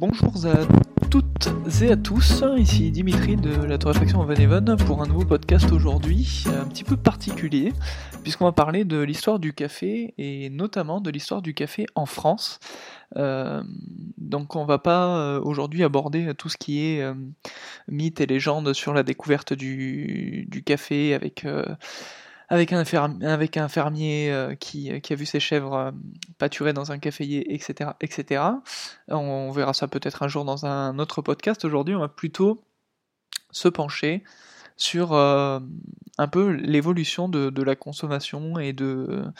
bonjour à toutes et à tous, ici Dimitri de la Torréfaction en Even pour un nouveau podcast aujourd'hui, un petit peu particulier, puisqu'on va parler de l'histoire du café et notamment de l'histoire du café en France. Euh, donc on va pas euh, aujourd'hui aborder tout ce qui est euh, mythes et légendes sur la découverte du, du café avec avec un, fermier euh, qui, a vu ses chèvres euh, pâturer dans un caféier, etc. etc. On, verra ça peut-être un jour dans un autre podcast. Aujourd'hui, on va plutôt se pencher sur euh, un peu l'évolution de, la consommation et de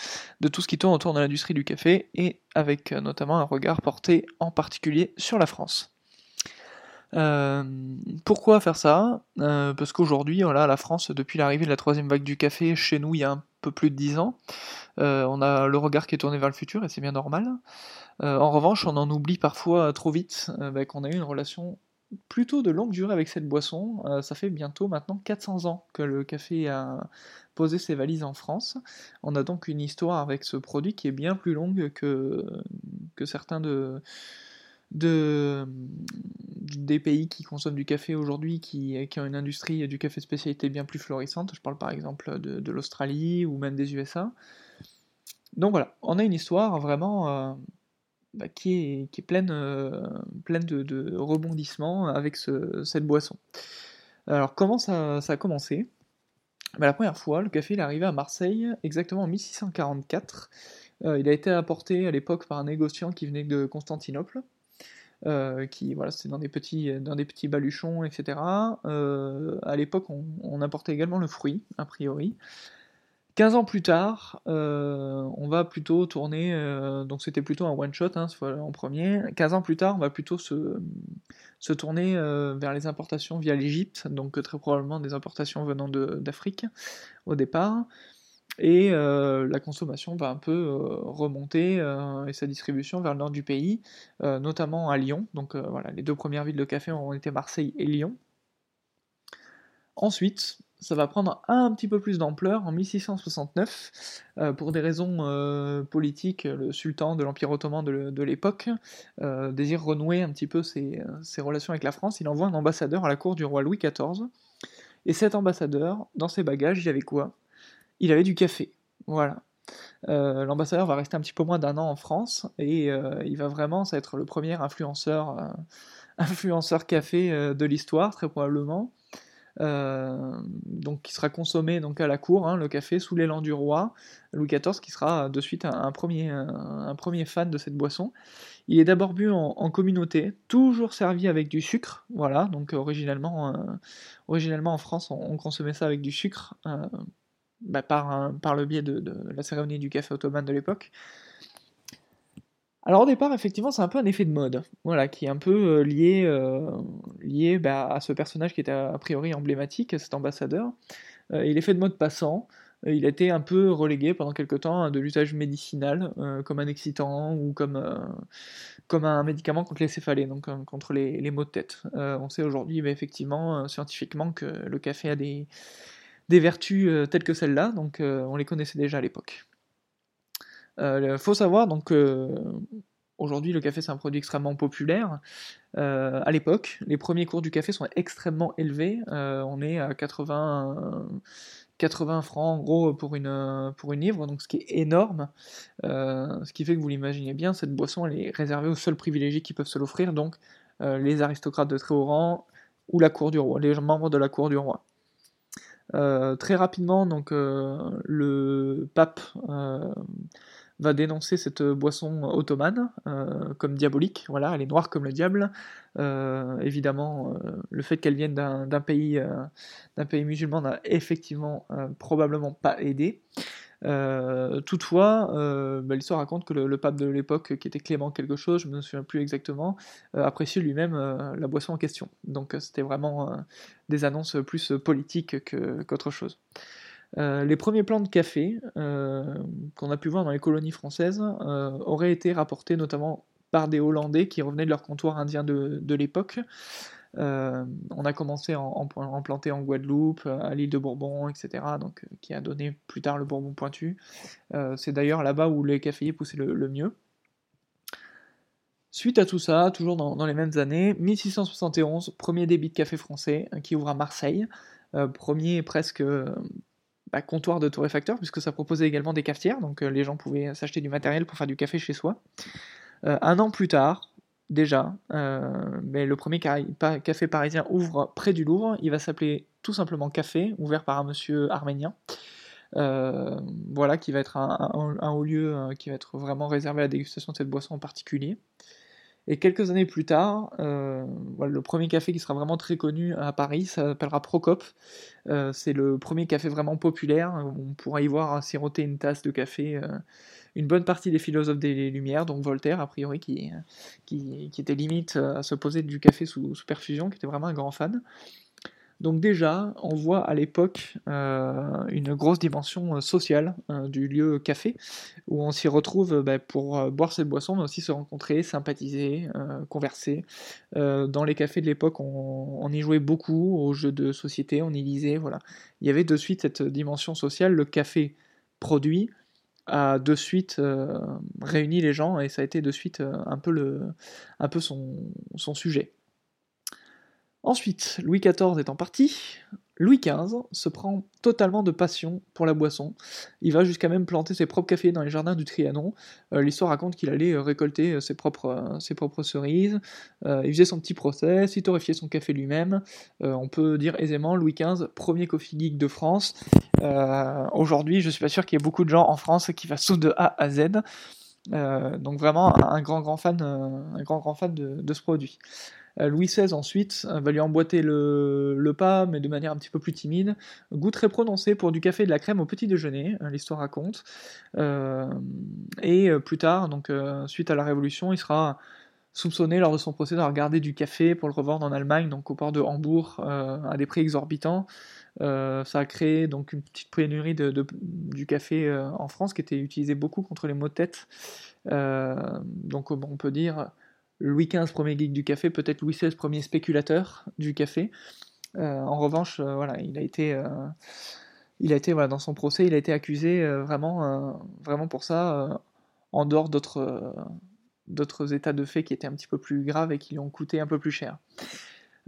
tout ce qui tourne autour de l'industrie du café, et avec notamment un regard porté en particulier sur la France. Euh, pourquoi faire ça? Euh, Parce qu'aujourd'hui, la France, depuis l'arrivée de la troisième vague du café, chez nous, il y a un peu plus de 10 ans, euh, on a le regard qui est tourné vers le futur, et c'est bien normal. en revanche, on en oublie parfois trop vite bah, qu'on a eu une relation plutôt de longue durée avec cette boisson. ça fait bientôt maintenant 400 ans que le café a posé ses valises en France. On a donc une histoire avec ce produit qui est bien plus longue que, que certains de de, des pays qui consomment du café aujourd'hui, qui, ont une industrie du café spécialité bien plus florissante. Je parle par exemple de, l'Australie ou même des USA. Donc voilà, on a une histoire vraiment euh, bah, qui, est, pleine, euh, de, rebondissements avec ce, cette boisson. Alors comment ça, a commencé? Bah, La première fois, le café il est arrivé à Marseille exactement en 1644. Euh, il a été apporté à l'époque par un négociant qui venait de Constantinople. Euh, qui voilà, c'était dans des petits, dans des petits baluchons, etc. Euh, à l'époque, on, importait également le fruit, a priori. 15 ans plus tard, euh, on va plutôt tourner, donc c'était plutôt un one-shot hein, en premier. 15 ans plus tard, on va plutôt se, se tourner vers les importations via l'Égypte, donc très probablement des importations venant d'Afrique au départ et euh, la consommation va un peu euh, remonter euh, et sa distribution vers le nord du pays, notamment à Lyon. Donc voilà, les deux premières villes de café ont été Marseille et Lyon. Ensuite, ça va prendre un petit peu plus d'ampleur en 1669. pour des raisons politiques, le sultan de l'Empire ottoman de, l'époque désire renouer un petit peu ses, ses, relations avec la France. Il envoie un ambassadeur à la cour du roi Louis XIV. Et cet ambassadeur, dans ses bagages, il y avait quoi? Il avait du café. Voilà. Euh, l'ambassadeur va rester un petit peu moins d'un an en France et euh, il va vraiment être le premier influenceur, euh, café de l'histoire très probablement. donc qui sera consommé donc à la cour, hein, le café sous l'élan du roi Louis XIV, qui sera de suite un, premier, fan de cette boisson. Il est d'abord bu en, communauté, toujours servi avec du sucre, voilà. Donc originellement, originellement en France, on, consommait ça avec du sucre bah, par, le biais de, la cérémonie du café ottoman de l'époque. Alors au départ, effectivement, c'est un peu un effet de mode, voilà, qui est un peu euh, lié, euh, lié bah, à ce personnage qui était a priori emblématique, cet ambassadeur. Euh, et l'effet de mode passant, il a été un peu relégué pendant quelques temps à de l'usage médicinal, comme un excitant ou comme, comme un médicament contre les céphalées, donc contre les, les, maux de tête. on sait aujourd'hui, effectivement, scientifiquement, que le café a des, des vertus euh, telles que celles-là, donc euh, on les connaissait déjà à l'époque. Il euh, faut savoir donc Aujourd'hui, le café, c'est un produit extrêmement populaire. à l'époque, les premiers cours du café sont extrêmement élevés. on est à 80, 80 francs, en gros, pour une, pour une livre, donc ce qui est énorme. ce qui fait que vous l'imaginez bien, cette boisson, elle est réservée aux seuls privilégiés qui peuvent se l'offrir, donc les aristocrates de très haut rang ou la cour du roi, les membres de la cour du roi. Euh, très rapidement, donc, euh, le pape euh, va dénoncer cette boisson ottomane comme diabolique. Voilà, elle est noire comme le diable. évidemment, le fait qu'elle vienne d'un pays, d'un pays musulman n'a effectivement probablement pas aidé. Euh, toutefois, euh, bah, l'histoire raconte que le, pape de l'époque, qui était Clément quelque chose, je ne me souviens plus exactement, euh, appréciait lui-même la boisson en question. Donc c'était vraiment des annonces plus politiques qu'autre chose. les premiers plants de café qu'on a pu voir dans les colonies françaises auraient été rapportés notamment par des Hollandais qui revenaient de leur comptoir indien de l'époque. Euh, on a commencé à en, planter en Guadeloupe, à l'île de Bourbon, etc. Donc, euh, qui a donné plus tard le Bourbon pointu. Euh, c'est d'ailleurs là-bas où les caféiers poussaient le, mieux. Suite à tout ça, toujours dans, les mêmes années, 1671, premier débit de café français qui ouvre à Marseille, premier presque bah, comptoir de torréfacteur, puisque ça proposait également des cafetières, donc les gens pouvaient s'acheter du matériel pour faire du café chez soi. un an plus tard, déjà, mais le premier café parisien ouvre près du Louvre, il va s'appeler tout simplement Café, ouvert par un monsieur arménien. Euh, voilà, qui va être un, haut lieu euh, qui va être vraiment réservé à la dégustation de cette boisson en particulier. Et quelques années plus tard, euh, le premier café qui sera vraiment très connu à Paris s'appellera Procope. c'est le premier café vraiment populaire. On pourra y voir siroter une tasse de café une bonne partie des philosophes des Lumières, donc Voltaire a priori, qui, qui, était limite à se poser du café sous, perfusion, qui était vraiment un grand fan. Donc déjà, on voit à l'époque euh, une grosse dimension euh, sociale euh, du lieu café, où on s'y retrouve bah, pour boire cette boisson, mais aussi se rencontrer, sympathiser, converser. dans les cafés de l'époque, on, y jouait beaucoup aux jeux de société, on y lisait, voilà. Il y avait de suite cette dimension sociale, le café produit a de suite réuni les gens, et ça a été de suite un peu, un peu son sujet. Ensuite, Louis XIV étant parti, Louis XV se prend totalement de passion pour la boisson. Il va jusqu'à même planter ses propres cafés dans les jardins du Trianon. Euh, l'histoire raconte qu'il allait euh, récolter euh, ses propres, ses propres cerises. il faisait son petit process, il torréfiait son café lui-même. on peut dire aisément Louis XV, premier coffee geek de France. Aujourd'hui, je suis pas sûr qu'il y ait beaucoup de gens en France qui fassent tout de A à Z. donc vraiment un grand grand fan, un grand grand fan de ce produit. Euh, Louis XVI ensuite euh, va lui emboîter le, pas, mais de manière un petit peu plus timide. Goût très prononcé pour du café et de la crème au petit déjeuner, euh, l'histoire raconte. et plus tard, donc suite à la Révolution, il sera soupçonné lors de son procès d'avoir gardé du café pour le revendre en Allemagne, donc au port de Hambourg, à des prix exorbitants. ça a créé donc une petite pénurie de, du café en France qui était utilisé beaucoup contre les maux de tête. donc on peut dire Louis XV, premier geek du café, peut-être Louis XVI, premier spéculateur du café. Euh, en revanche, euh, voilà, il a été, euh, il a été voilà, dans son procès, il a été accusé vraiment, vraiment pour ça, en dehors d'autres, d'autres états de fait qui étaient un petit peu plus graves et qui lui ont coûté un peu plus cher.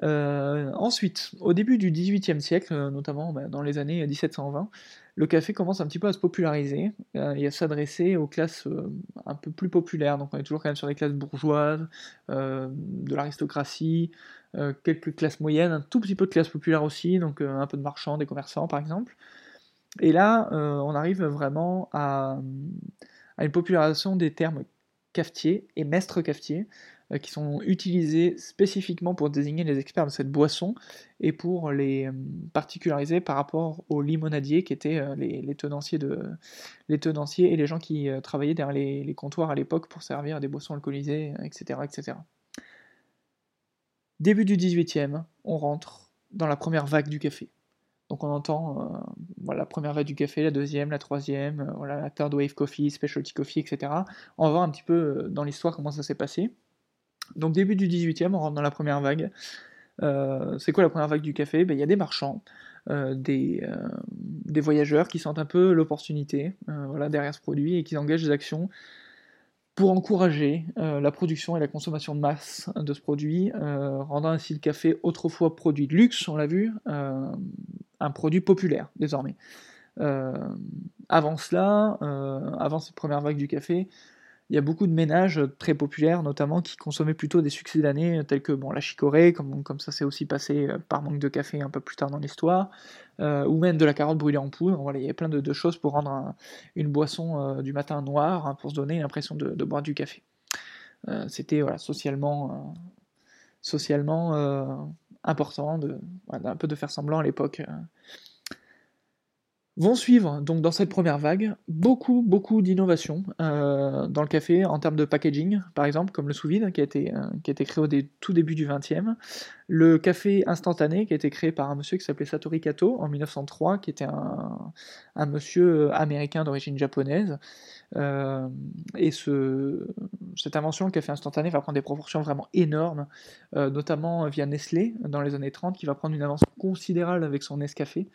Ensuite, au début du XVIIIe siècle, notamment bah, dans les années 1720, le café commence un petit peu à se populariser euh, et à s'adresser aux classes euh, un peu plus populaires. Donc on est toujours quand même sur les classes bourgeoises, euh, de l'aristocratie, quelques classes moyennes, un tout petit peu de classes populaires aussi, donc un peu de marchands, des commerçants par exemple. Et là, on arrive vraiment à, à, une popularisation des termes cafetier et maître cafetier, euh, qui sont utilisés spécifiquement pour désigner les experts de cette boisson et pour les euh, particulariser par rapport aux limonadiers qui étaient euh, les, tenanciers, de, les tenanciers et les gens qui travaillaient derrière les, comptoirs à l'époque pour servir des boissons alcoolisées, etc., etc. Début du 18e, on rentre dans la première vague du café. Donc on entend la première vague du café, la deuxième, la troisième, la third wave coffee, specialty coffee, etc. On va voir un petit peu dans l'histoire comment ça s'est passé. Donc début du 18e, on rentre dans la première vague. Euh, c'est quoi la première vague du café? Ben, Il y a des marchands, euh, des, euh, des, voyageurs qui sentent un peu l'opportunité voilà, derrière ce produit et qui engagent des actions pour encourager la production et la consommation de masse de ce produit, rendant ainsi le café autrefois produit de luxe, on l'a vu, un produit populaire désormais. avant cela, avant cette première vague du café, il y a beaucoup de ménages très populaires, notamment, qui consommaient plutôt des succès d'année, tels que bon, la chicorée, comme, comme ça s'est aussi passé euh, par manque de café un peu plus tard dans l'histoire, euh, ou même de la carotte brûlée en poudre. Voilà, il y a plein de, choses pour rendre une boisson euh, du matin noire, hein, pour se donner l'impression de, boire du café. C'était voilà, socialement, socialement important de, un peu de faire semblant à l'époque Vont suivre, donc dans cette première vague, beaucoup, beaucoup d'innovations euh, dans le café en termes de packaging, par exemple, comme le sous-vide qui, a été, euh, qui a été créé au tout début du 20e, le café instantané qui a été créé par un monsieur qui s'appelait Satori Kato en 1903, qui était un, monsieur américain d'origine japonaise, euh, et ce, cette invention, le café instantané, va prendre des proportions vraiment énormes, notamment via Nestlé dans les années 30, qui va prendre une avance considérable avec son Nescafé.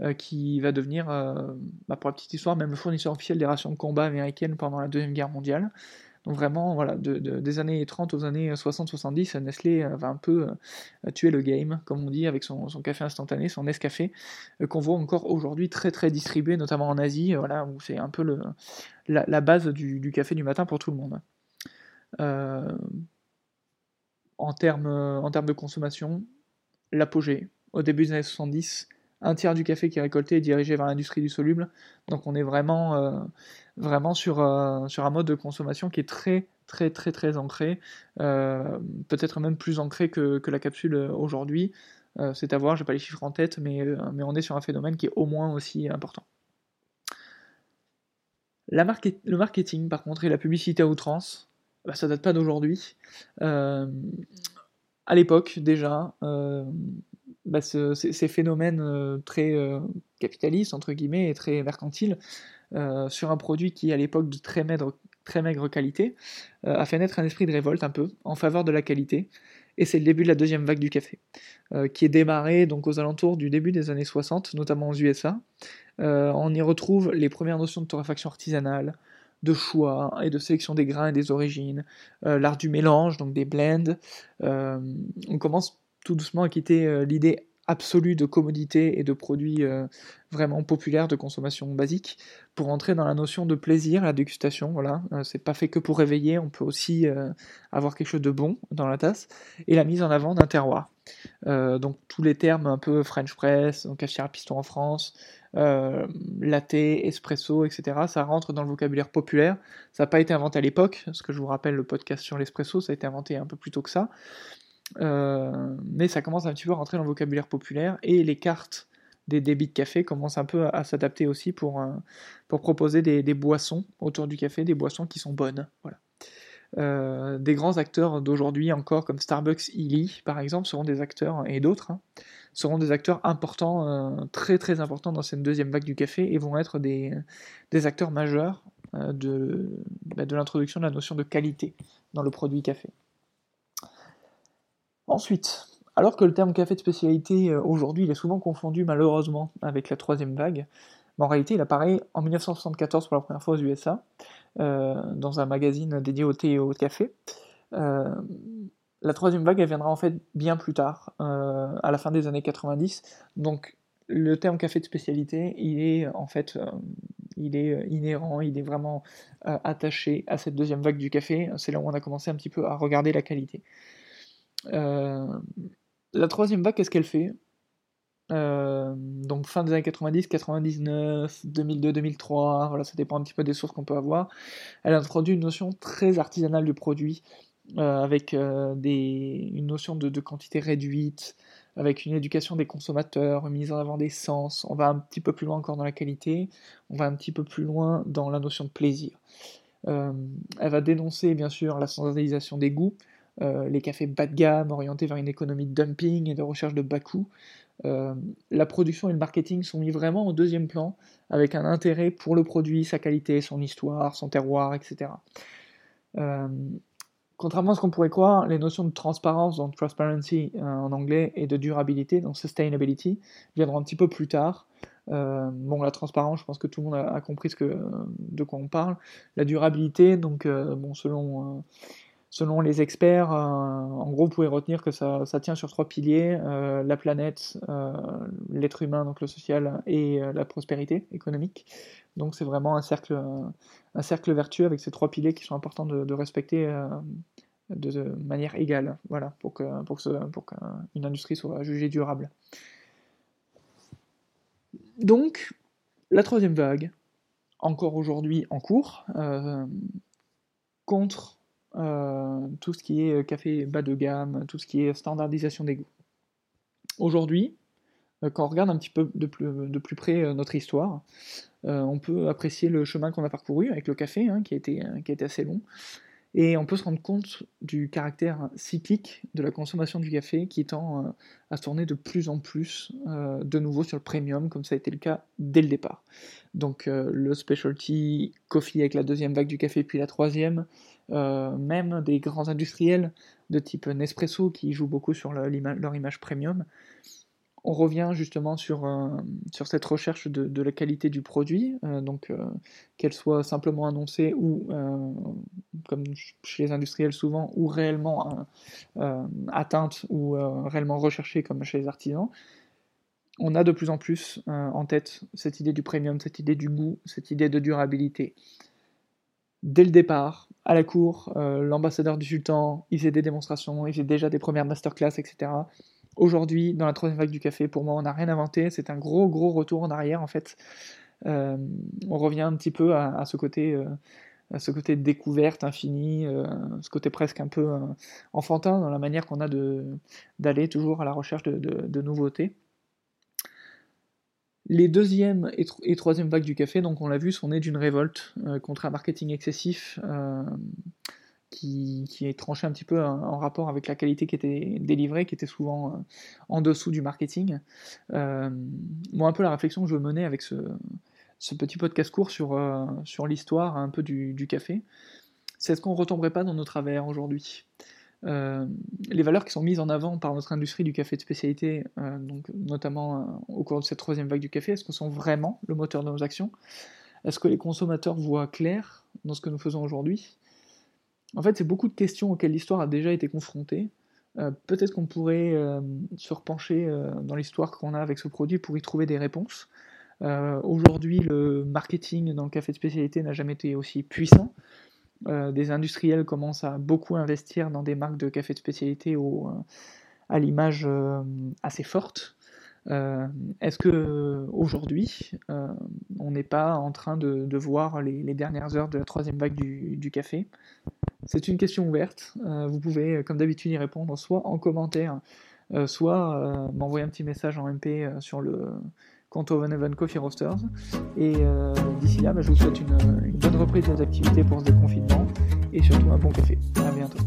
Euh, qui va devenir, euh, bah, pour la petite histoire, même le fournisseur officiel des rations de combat américaines pendant la Deuxième Guerre mondiale. Donc vraiment, voilà, des années 30 aux années 60-70, Nestlé va un peu tuer le game, comme on dit, avec son, café instantané, son Nescafé, qu'on voit encore aujourd'hui très très distribué, notamment en Asie, voilà, où c'est un peu la, base du, café du matin pour tout le monde. en termes en termes de consommation, l'apogée, au début des années 70, un tiers du café qui est récolté est dirigé vers l'industrie du soluble. Donc on est vraiment, euh, euh, sur un mode de consommation qui est très très très très ancré, euh, peut-être même plus ancré que, la capsule aujourd'hui. c'est à voir, j'ai pas les chiffres en tête, mais, on est sur un phénomène qui est au moins aussi important. Le marketing, par contre, et la publicité à outrance, bah, ça date pas d'aujourd'hui. à l'époque, déjà, bah, ces phénomènes euh, très euh, capitalistes, entre guillemets, et très mercantiles, euh, sur un produit qui, à l'époque de très maigre, très maigre qualité, a fait naître un esprit de révolte un peu en faveur de la qualité. Et c'est le début de la deuxième vague du café, qui est démarrée donc aux alentours du début des années 60, notamment aux USA. on y retrouve les premières notions de torréfaction artisanale, de choix et de sélection des grains et des origines, l'art du mélange, donc des blends. on commence tout doucement quitter euh, l'idée absolue de commodité et de produits euh, vraiment populaires de consommation basique pour entrer dans la notion de plaisir, la dégustation. Voilà, euh, c'est pas fait que pour réveiller, on peut aussi avoir quelque chose de bon dans la tasse et la mise en avant d'un terroir. donc tous les termes un peu French press, donc cafetière à piston en France, latte, espresso, etc. Ça rentre dans le vocabulaire populaire. Ça n'a pas été inventé à l'époque, parce que je vous rappelle le podcast sur l'espresso, ça a été inventé un peu plus tôt que ça. Euh, mais ça commence un petit peu à rentrer dans le vocabulaire populaire et les cartes des débits de café commencent un peu à, s'adapter aussi pour, euh, pour proposer des, boissons autour du café, des boissons qui sont bonnes. Voilà. Euh, des grands acteurs d'aujourd'hui encore comme Starbucks, Illy par exemple seront des acteurs et d'autres hein, seront des acteurs importants, très très importants dans cette deuxième vague du café et vont être des, des acteurs majeurs de, bah, de l'introduction de la notion de qualité dans le produit café. Ensuite, alors que le terme café de spécialité euh, aujourd'hui il est souvent confondu malheureusement avec la troisième vague, en réalité il apparaît en 1974 pour la première fois aux USA, euh, dans un magazine dédié au thé et au café. Euh, la troisième vague elle viendra en fait bien plus tard, à la fin des années 90, donc le terme café de spécialité il est en fait il est inhérent, il est vraiment attaché à cette deuxième vague du café, c'est là où on a commencé un petit peu à regarder la qualité. Euh, la troisième vague, qu'est-ce qu'elle fait? Euh, donc fin des années 90, 99, 2002, 2003, voilà, ça dépend un petit peu des sources qu'on peut avoir. Elle a introduit une notion très artisanale du produit, euh, avec des, une notion de, quantité réduite, avec une éducation des consommateurs, une mise en avant des sens. On va un petit peu plus loin encore dans la qualité, on va un petit peu plus loin dans la notion de plaisir. elle va dénoncer bien sûr la standardisation des goûts, euh, les cafés bas de gamme orientés vers une économie de dumping et de recherche de bas coût. Euh, la production et le marketing sont mis vraiment au deuxième plan, avec un intérêt pour le produit, sa qualité, son histoire, son terroir, etc. Euh, contrairement à ce qu'on pourrait croire, les notions de transparence, donc transparency en anglais, et de durabilité, donc sustainability, viendront un petit peu plus tard. bon, la transparence, je pense que tout le monde a, compris ce que, de quoi on parle. La durabilité, donc, bon, selon selon les experts, euh, en gros, vous pouvez retenir que ça, tient sur trois piliers euh, la planète, euh, l'être humain, donc le social, et la prospérité économique. Donc, c'est vraiment un cercle, un cercle vertueux avec ces trois piliers qui sont importants de, respecter de, manière égale, voilà, pour que pour pour qu'une industrie soit jugée durable. Donc, la troisième vague, encore aujourd'hui en cours, contre tout ce qui est euh, café bas de gamme, tout ce qui est standardisation des goûts. Aujourd'hui, euh, quand on regarde un petit peu de plus, près notre histoire, on peut apprécier le chemin qu'on a parcouru avec le café, hein, qui, a été, assez long, et on peut se rendre compte du caractère cyclique de la consommation du café qui tend euh, à tourner de plus en plus euh, de nouveau sur le premium, comme ça a été le cas dès le départ. Donc euh, le specialty coffee avec la deuxième vague du café, puis la troisième, même des grands industriels de type Nespresso qui jouent beaucoup sur leur image premium, On revient justement sur, sur cette recherche de, la qualité du produit, donc qu'elle soit simplement annoncée ou, comme chez les industriels souvent, ou réellement atteinte ou réellement recherchée comme chez les artisans. On a de plus en plus en tête cette idée du premium, cette idée du goût, cette idée de durabilité. Dès le départ, à la cour, euh, l'ambassadeur du sultan, il faisait des démonstrations, il faisait déjà des premières masterclass, etc. Aujourd'hui, dans la troisième vague du café, pour moi, on n'a rien inventé, c'est un gros, gros retour en arrière, en fait. Euh, on revient un petit peu à, ce côté... Euh, à ce côté découverte infinie, ce côté presque un peu enfantin dans la manière qu'on a d'aller toujours à la recherche de nouveautés. Les deuxième et, troisième vagues du café, donc on l'a vu, sont nées d'une révolte euh, contre un marketing excessif euh, qui, est tranché un petit peu en, rapport avec la qualité qui était délivrée, qui était souvent euh, en dessous du marketing. moi, un peu la réflexion que je menais avec ce, petit podcast court sur, sur l'histoire un peu du, du café, c'est est-ce qu'on ne retomberait pas dans nos travers aujourd'hui? Euh, les valeurs qui sont mises en avant par notre industrie du café de spécialité, euh, notamment euh, au cours de cette troisième vague du café, est-ce qu'elles sont vraiment le moteur de nos actions? Est-ce que les consommateurs voient clair dans ce que nous faisons aujourd'hui? En fait, c'est beaucoup de questions auxquelles l'histoire a déjà été confrontée. Peut-être qu'on pourrait se repencher dans l'histoire qu'on a avec ce produit pour y trouver des réponses. Aujourd'hui, le marketing dans le café de spécialité n'a jamais été aussi puissant. Euh, des industriels commencent à beaucoup investir dans des marques de café de spécialité euh, à l'image euh, assez forte. Est-ce que aujourd'hui, on n'est pas en train de, voir les, dernières heures de la troisième vague du, café? C'est une question ouverte. vous pouvez, comme d'habitude, y répondre soit en commentaire, soit m'envoyer un petit message en MP sur le compte Oven Coffee Roasters. Et d'ici là, bah, je vous souhaite une, une bonne reprise des activités pour ce déconfinement et surtout un bon café. À bientôt.